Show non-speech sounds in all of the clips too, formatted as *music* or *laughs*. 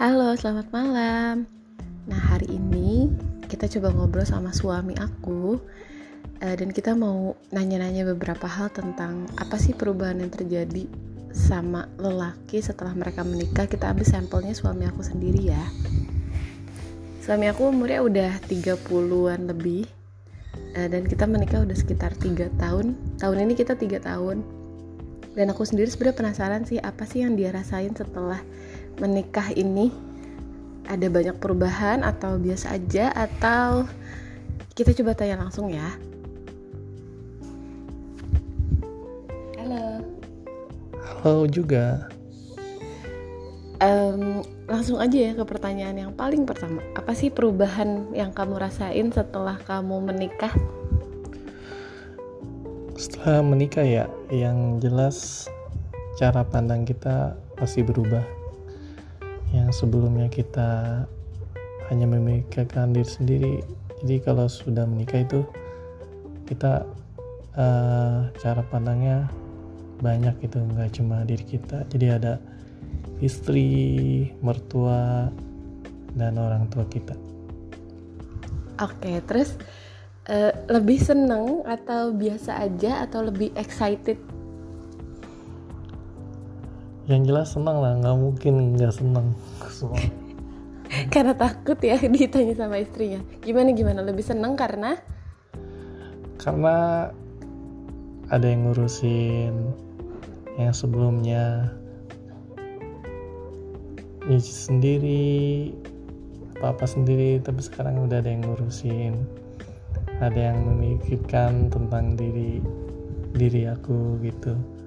Halo, selamat malam. Nah, hari ini kita coba ngobrol sama suami aku uh, dan kita mau nanya-nanya beberapa hal tentang apa sih perubahan yang terjadi sama lelaki setelah mereka menikah. Kita ambil sampelnya suami aku sendiri ya. Suami aku umurnya udah 30-an lebih uh, dan kita menikah udah sekitar 3 tahun. Tahun ini kita 3 tahun. Dan aku sendiri sebenarnya penasaran sih apa sih yang dia rasain setelah menikah ini ada banyak perubahan atau biasa aja atau kita coba tanya langsung ya. Halo. Halo juga. Um, langsung aja ya ke pertanyaan yang paling pertama. Apa sih perubahan yang kamu rasain setelah kamu menikah? Setelah menikah ya yang jelas cara pandang kita pasti berubah yang sebelumnya kita hanya memikirkan diri sendiri. Jadi kalau sudah menikah itu kita uh, cara pandangnya banyak itu nggak cuma diri kita. Jadi ada istri mertua dan orang tua kita. Oke terus uh, lebih seneng atau biasa aja atau lebih excited yang jelas senang lah nggak mungkin nggak senang. Karena takut ya *laughs* ditanya sama istrinya. Gimana gimana? Lebih senang karena? Karena ada yang ngurusin yang sebelumnya. Nyuci sendiri papa sendiri tapi sekarang udah ada yang ngurusin. Ada yang memikirkan tentang diri diri aku gitu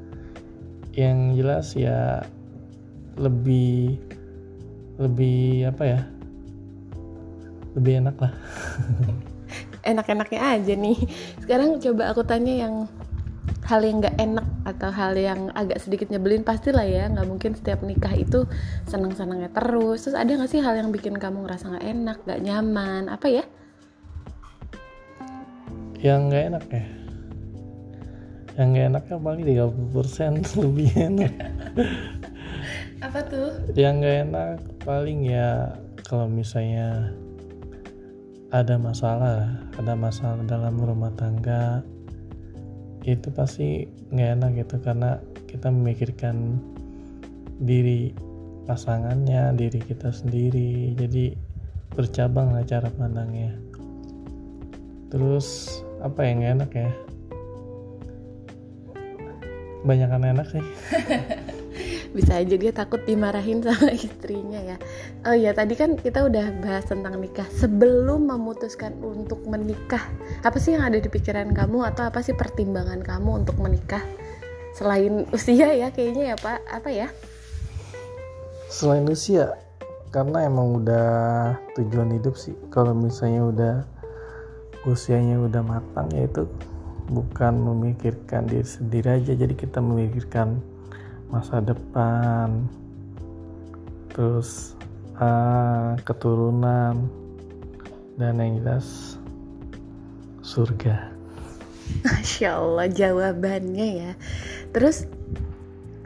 yang jelas ya lebih lebih apa ya? Lebih enak lah. *laughs* Enak-enaknya aja nih. Sekarang coba aku tanya yang hal yang nggak enak atau hal yang agak sedikit nyebelin pastilah ya. Nggak mungkin setiap nikah itu senang-senangnya terus. Terus ada nggak sih hal yang bikin kamu ngerasa nggak enak nggak nyaman? Apa ya? Yang nggak enak ya yang gak enaknya paling 30% *laughs* lebih enak. Apa tuh? Yang gak enak paling ya kalau misalnya ada masalah ada masalah dalam rumah tangga itu pasti nggak enak gitu karena kita memikirkan diri pasangannya diri kita sendiri. Jadi bercabang lah cara pandangnya. Terus apa yang gak enak ya kebanyakan enak sih. *laughs* Bisa aja dia takut dimarahin sama *laughs* istrinya ya. Oh ya tadi kan kita udah bahas tentang nikah. Sebelum memutuskan untuk menikah apa sih yang ada di pikiran kamu atau apa sih pertimbangan kamu untuk menikah? Selain usia ya kayaknya ya pak. Apa ya? Selain usia karena emang udah tujuan hidup sih. Kalau misalnya udah usianya udah matang ya itu bukan memikirkan diri sendiri aja. Jadi kita memikirkan masa depan terus uh, keturunan dan yang jelas surga. Masya Allah jawabannya ya. Terus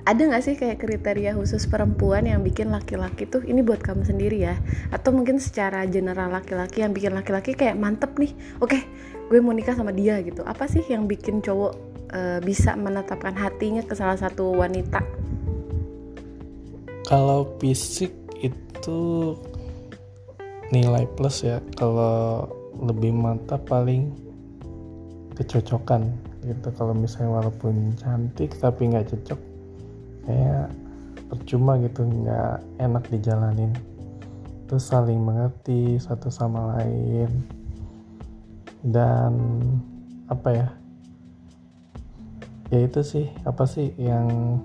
ada gak sih kayak kriteria khusus perempuan yang bikin laki-laki tuh ini buat kamu sendiri ya? Atau mungkin secara general laki-laki yang bikin laki-laki kayak mantep nih Oke gue mau nikah sama dia gitu. Apa sih yang bikin cowok uh, bisa menetapkan hatinya ke salah satu wanita? Kalau fisik itu nilai plus ya. Kalau lebih mantap paling kecocokan gitu. Kalau misalnya walaupun cantik tapi nggak cocok kayak percuma gitu nggak enak dijalanin. Terus saling mengerti satu sama lain. Dan apa ya? Ya itu sih apa sih yang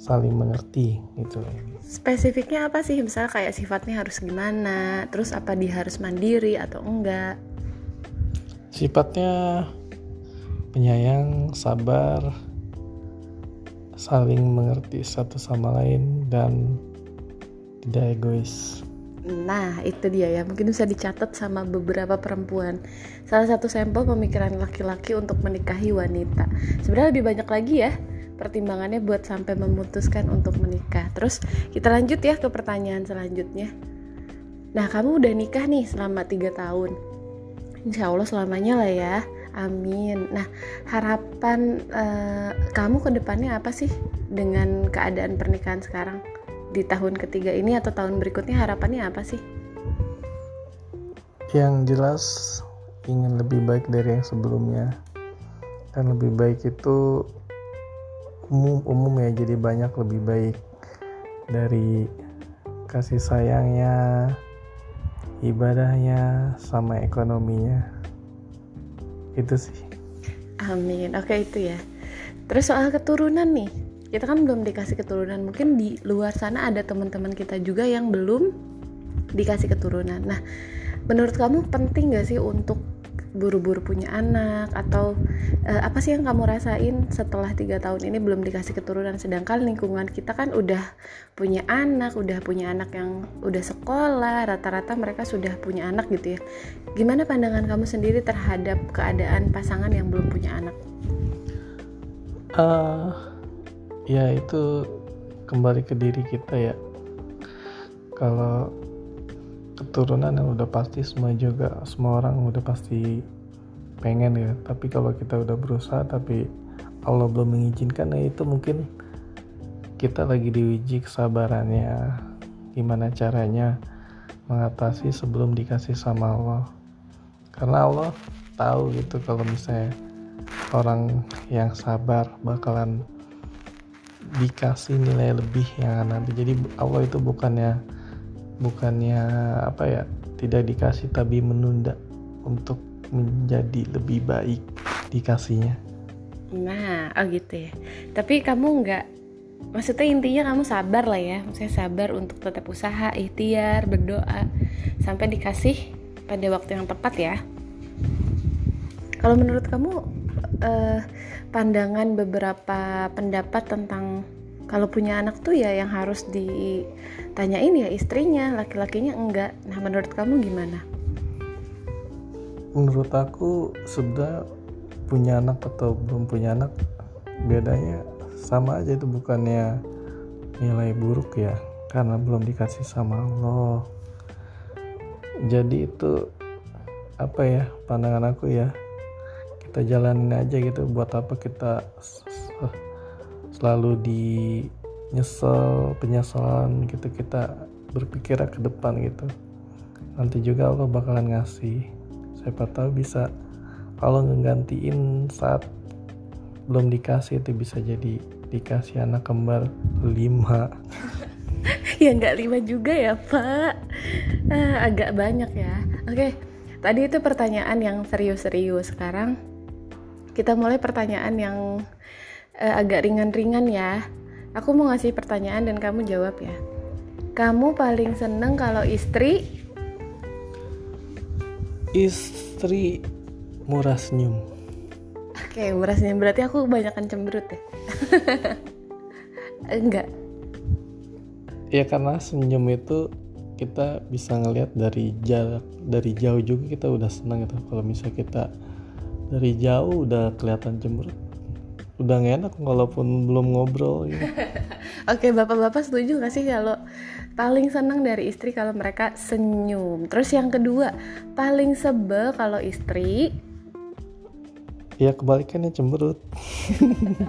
saling mengerti gitu. Spesifiknya apa sih? Misalnya kayak sifatnya harus gimana? Terus apa dia harus mandiri atau enggak? Sifatnya penyayang sabar saling mengerti satu sama lain dan tidak egois Nah, itu dia ya. Mungkin bisa dicatat sama beberapa perempuan. Salah satu sampel pemikiran laki-laki untuk menikahi wanita. Sebenarnya lebih banyak lagi ya pertimbangannya buat sampai memutuskan untuk menikah terus kita lanjut ya ke pertanyaan selanjutnya nah kamu udah nikah nih selama tiga tahun insya Allah selamanya lah ya amin. Nah harapan uh, kamu ke depannya apa sih dengan keadaan pernikahan sekarang? Di tahun ketiga ini atau tahun berikutnya harapannya apa sih? Yang jelas ingin lebih baik dari yang sebelumnya. Dan lebih baik itu umum umum ya jadi banyak lebih baik dari kasih sayangnya ibadahnya sama ekonominya itu sih. Amin. Oke itu ya. Terus soal keturunan nih. Kita kan belum dikasih keturunan. Mungkin di luar sana ada teman-teman kita juga yang belum dikasih keturunan. Nah menurut kamu penting gak sih untuk buru-buru punya anak atau uh, apa sih yang kamu rasain setelah tiga tahun ini belum dikasih keturunan? Sedangkan lingkungan kita kan udah punya anak udah punya anak yang udah sekolah rata-rata mereka sudah punya anak gitu ya. Gimana pandangan kamu sendiri terhadap keadaan pasangan yang belum punya anak? Uh, ya itu kembali ke diri kita ya. Kalau keturunan yang udah pasti semua juga semua orang udah pasti pengen ya. Tapi kalau kita udah berusaha tapi Allah belum mengizinkan nah itu mungkin kita lagi diuji kesabarannya gimana caranya mengatasi sebelum dikasih sama Allah. Karena Allah tahu gitu kalau misalnya orang yang sabar bakalan dikasih nilai lebih yang nanti. Jadi Allah itu bukannya bukannya apa ya tidak dikasih tapi menunda untuk menjadi lebih baik dikasihnya. Nah oh gitu ya. Tapi kamu nggak maksudnya intinya kamu sabar lah ya. Maksudnya sabar untuk tetap usaha ikhtiar berdoa sampai dikasih pada waktu yang tepat ya. Kalau menurut kamu eh, pandangan beberapa pendapat tentang kalau punya anak tuh ya yang harus ditanyain ya istrinya laki-lakinya enggak. Nah menurut kamu gimana? Menurut aku sudah punya anak atau belum punya anak bedanya sama aja. Itu bukannya nilai buruk ya karena belum dikasih sama Allah. Jadi itu apa ya pandangan aku ya kita jalanin aja gitu. Buat apa kita selalu di nyesel penyesalan gitu kita berpikir ke depan gitu. Nanti juga Allah bakalan ngasih. Siapa tahu bisa Allah ngegantiin saat belum dikasih itu bisa jadi dikasih anak kembar lima. *laughs* Ya nggak lima juga ya pak. Ah, agak banyak ya. Oke tadi itu pertanyaan yang serius-serius. Sekarang kita mulai pertanyaan yang uh, agak ringan-ringan ya. Aku mau ngasih pertanyaan dan kamu jawab ya. Kamu paling seneng kalau istri? Istri murah senyum. Oke, murah senyum berarti aku kebanyakan cemberut ya. *laughs* Enggak. Ya karena senyum itu kita bisa ngelihat dari jarak dari jauh juga kita udah senang gitu. Kalau misalnya kita dari jauh udah kelihatan cemberut udah gak enak walaupun belum ngobrol gitu. *laughs* Oke, bapak-bapak setuju gak sih kalau paling senang dari istri kalau mereka senyum? Terus yang kedua, paling sebel kalau istri Ya kebalikannya cemberut.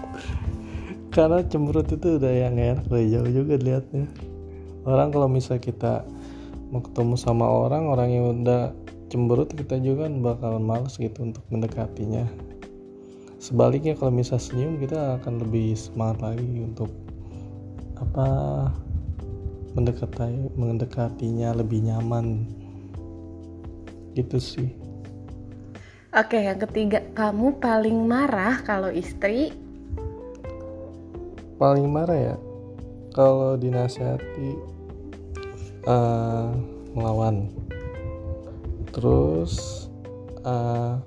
*laughs* Karena cemberut itu udah yang enak dari jauh juga liatnya. Orang kalau misalnya kita mau ketemu sama orang, orang yang udah cemberut kita juga bakalan males gitu untuk mendekatinya sebaliknya kalau misal senyum kita akan lebih semangat lagi untuk apa mendekati mendekatinya lebih nyaman. Gitu sih. Oke yang ketiga kamu paling marah kalau istri? Paling marah ya kalau dinasihati uh, melawan terus uh,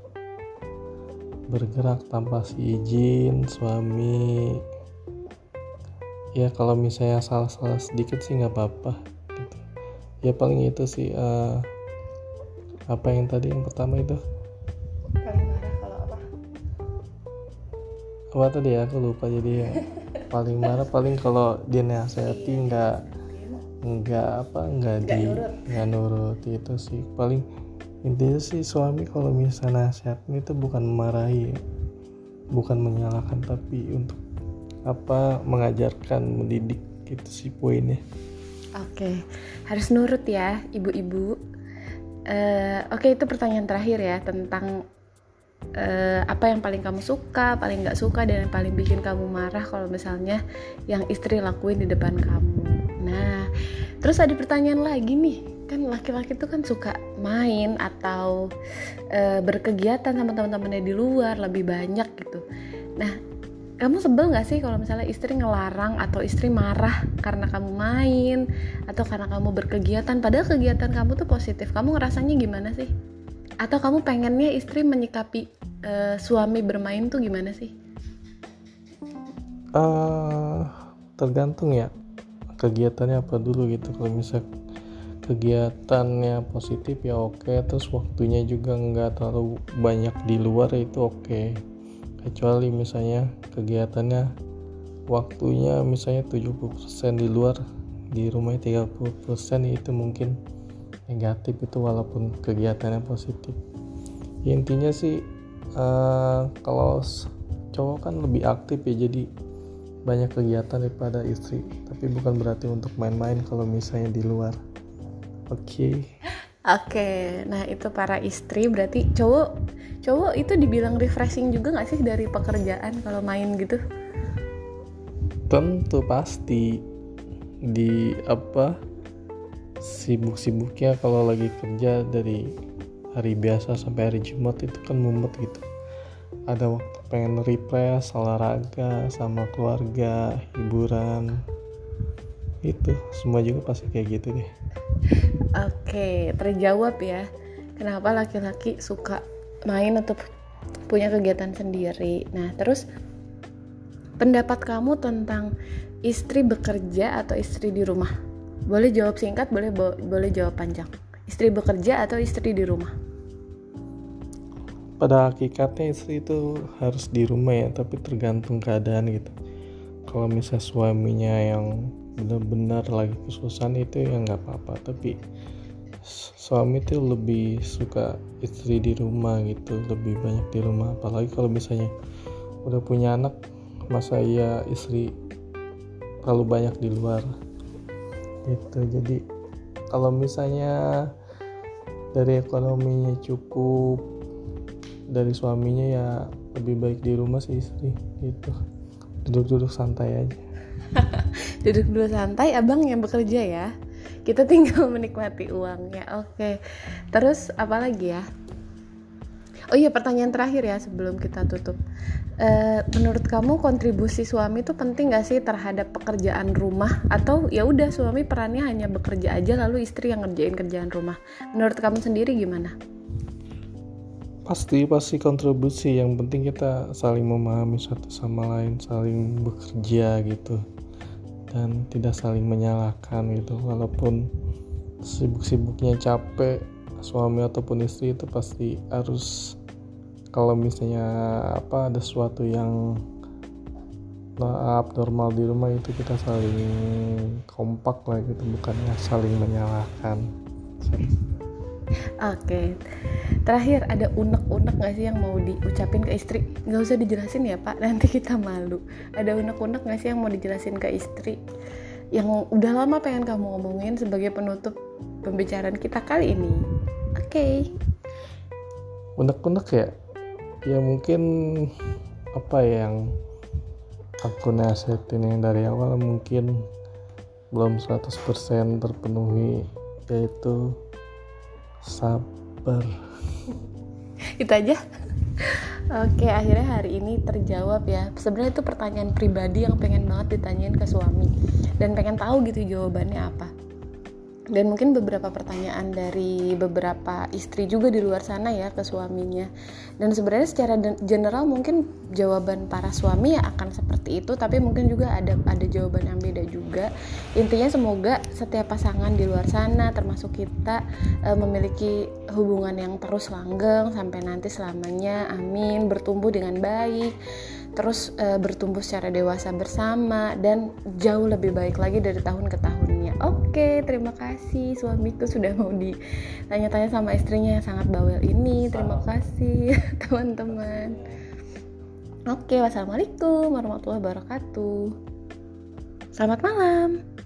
bergerak tanpa si izin suami. Ya kalau misalnya salah-salah sedikit sih nggak apa-apa gitu. ya paling itu sih uh, apa yang tadi yang pertama itu? Paling marah kalau apa? Apa tadi ya? Aku lupa jadi ya. *laughs* Paling marah paling kalau dia nasihati nggak nggak apa nggak di nggak nurut itu sih. Paling intinya sih suami kalau misalnya nasihat itu bukan memarahi ya. bukan menyalahkan tapi untuk apa mengajarkan mendidik gitu sih poinnya Oke, harus nurut ya, ibu-ibu. Eh, Oke, itu pertanyaan terakhir ya tentang eh, apa yang paling kamu suka, paling nggak suka, dan yang paling bikin kamu marah kalau misalnya yang istri lakuin di depan kamu. Nah, terus ada pertanyaan lagi nih, kan laki-laki tuh kan suka main atau eh, berkegiatan sama teman-temannya di luar lebih banyak gitu. Nah, kamu sebel gak sih kalau misalnya istri ngelarang atau istri marah karena kamu main atau karena kamu berkegiatan? Padahal kegiatan kamu tuh positif. Kamu ngerasanya gimana sih? Atau kamu pengennya istri menyikapi uh, suami bermain tuh gimana sih? Uh, tergantung ya. Kegiatannya apa dulu gitu. Kalau misal kegiatannya positif ya oke. Terus waktunya juga nggak terlalu banyak di luar itu oke. Kecuali misalnya kegiatannya waktunya misalnya 70% di luar di rumahnya 30% itu mungkin negatif itu walaupun kegiatannya positif. Ya, intinya sih uh, kalau cowok kan lebih aktif ya jadi banyak kegiatan daripada istri. Tapi bukan berarti untuk main-main kalau misalnya di luar oke. Okay. oke okay, nah itu para istri berarti cowok cowok itu dibilang refreshing juga gak sih dari pekerjaan kalau main gitu? Tentu pasti. Di apa sibuk-sibuknya kalau lagi kerja dari hari biasa sampai hari Jumat itu kan mumet gitu. Ada waktu pengen refresh olahraga sama keluarga hiburan itu semua juga pasti kayak gitu deh oke terjawab ya kenapa laki-laki suka main atau punya kegiatan sendiri. Nah, terus pendapat kamu tentang istri bekerja atau istri di rumah? Boleh jawab singkat, boleh boleh jawab panjang. Istri bekerja atau istri di rumah? Pada hakikatnya istri itu harus di rumah ya, tapi tergantung keadaan gitu. Kalau misalnya suaminya yang benar-benar lagi kesusahan itu ya nggak apa-apa, tapi suami tuh lebih suka istri di rumah gitu lebih banyak di rumah. Apalagi kalau misalnya udah punya anak masa iya istri terlalu banyak di luar gitu. Jadi kalau misalnya dari ekonominya cukup dari suaminya ya lebih baik di rumah sih istri gitu duduk-duduk santai aja. *laughs* Duduk-duduk santai abang yang bekerja ya. Kita tinggal *laughs* menikmati uangnya oke. Okay. terus apa lagi ya? Oh iya pertanyaan terakhir ya sebelum kita tutup. Uh, menurut kamu kontribusi suami itu penting gak sih terhadap pekerjaan rumah? Atau ya udah suami perannya hanya bekerja aja lalu istri yang ngerjain kerjaan rumah? Menurut kamu sendiri gimana pasti pasti kontribusi yang penting kita saling memahami satu sama lain saling bekerja gitu. Dan tidak saling menyalahkan gitu. Walaupun sibuk-sibuknya capek suami ataupun istri itu pasti harus kalau misalnya apa ada sesuatu yang abnormal di rumah itu kita saling kompak lah gitu. Bukannya saling menyalahkan Oke, terakhir ada unek-unek gak sih yang mau diucapin ke istri? Gak usah dijelasin ya pak, nanti kita malu. Ada unek-unek gak sih yang mau dijelasin ke istri? Yang udah lama pengen kamu ngomongin sebagai penutup pembicaraan kita kali ini. Oke. Okay. Unek-unek ya? Ya mungkin apa yang aku nasihatin yang dari awal mungkin belum 100% terpenuhi yaitu sabar. Itu aja. Oke, akhirnya hari ini terjawab ya. Sebenarnya itu pertanyaan pribadi yang pengen banget ditanyain ke suami. Dan pengen tahu gitu jawabannya apa dan mungkin beberapa pertanyaan dari beberapa istri juga di luar sana ya ke suaminya. Dan sebenarnya secara general mungkin jawaban para suami ya akan seperti itu tapi mungkin juga ada ada jawaban yang beda juga. Intinya semoga setiap pasangan di luar sana termasuk kita e, memiliki hubungan yang terus langgeng sampai nanti selamanya amin bertumbuh dengan baik terus uh, bertumbuh secara dewasa bersama dan jauh lebih baik lagi dari tahun ke tahunnya oke terima kasih. Suamiku sudah mau ditanya-tanya sama istrinya yang sangat bawel ini. Terima kasih *laughs* teman-teman. Oke wassalamualaikum warahmatullahi wabarakatuh. Selamat malam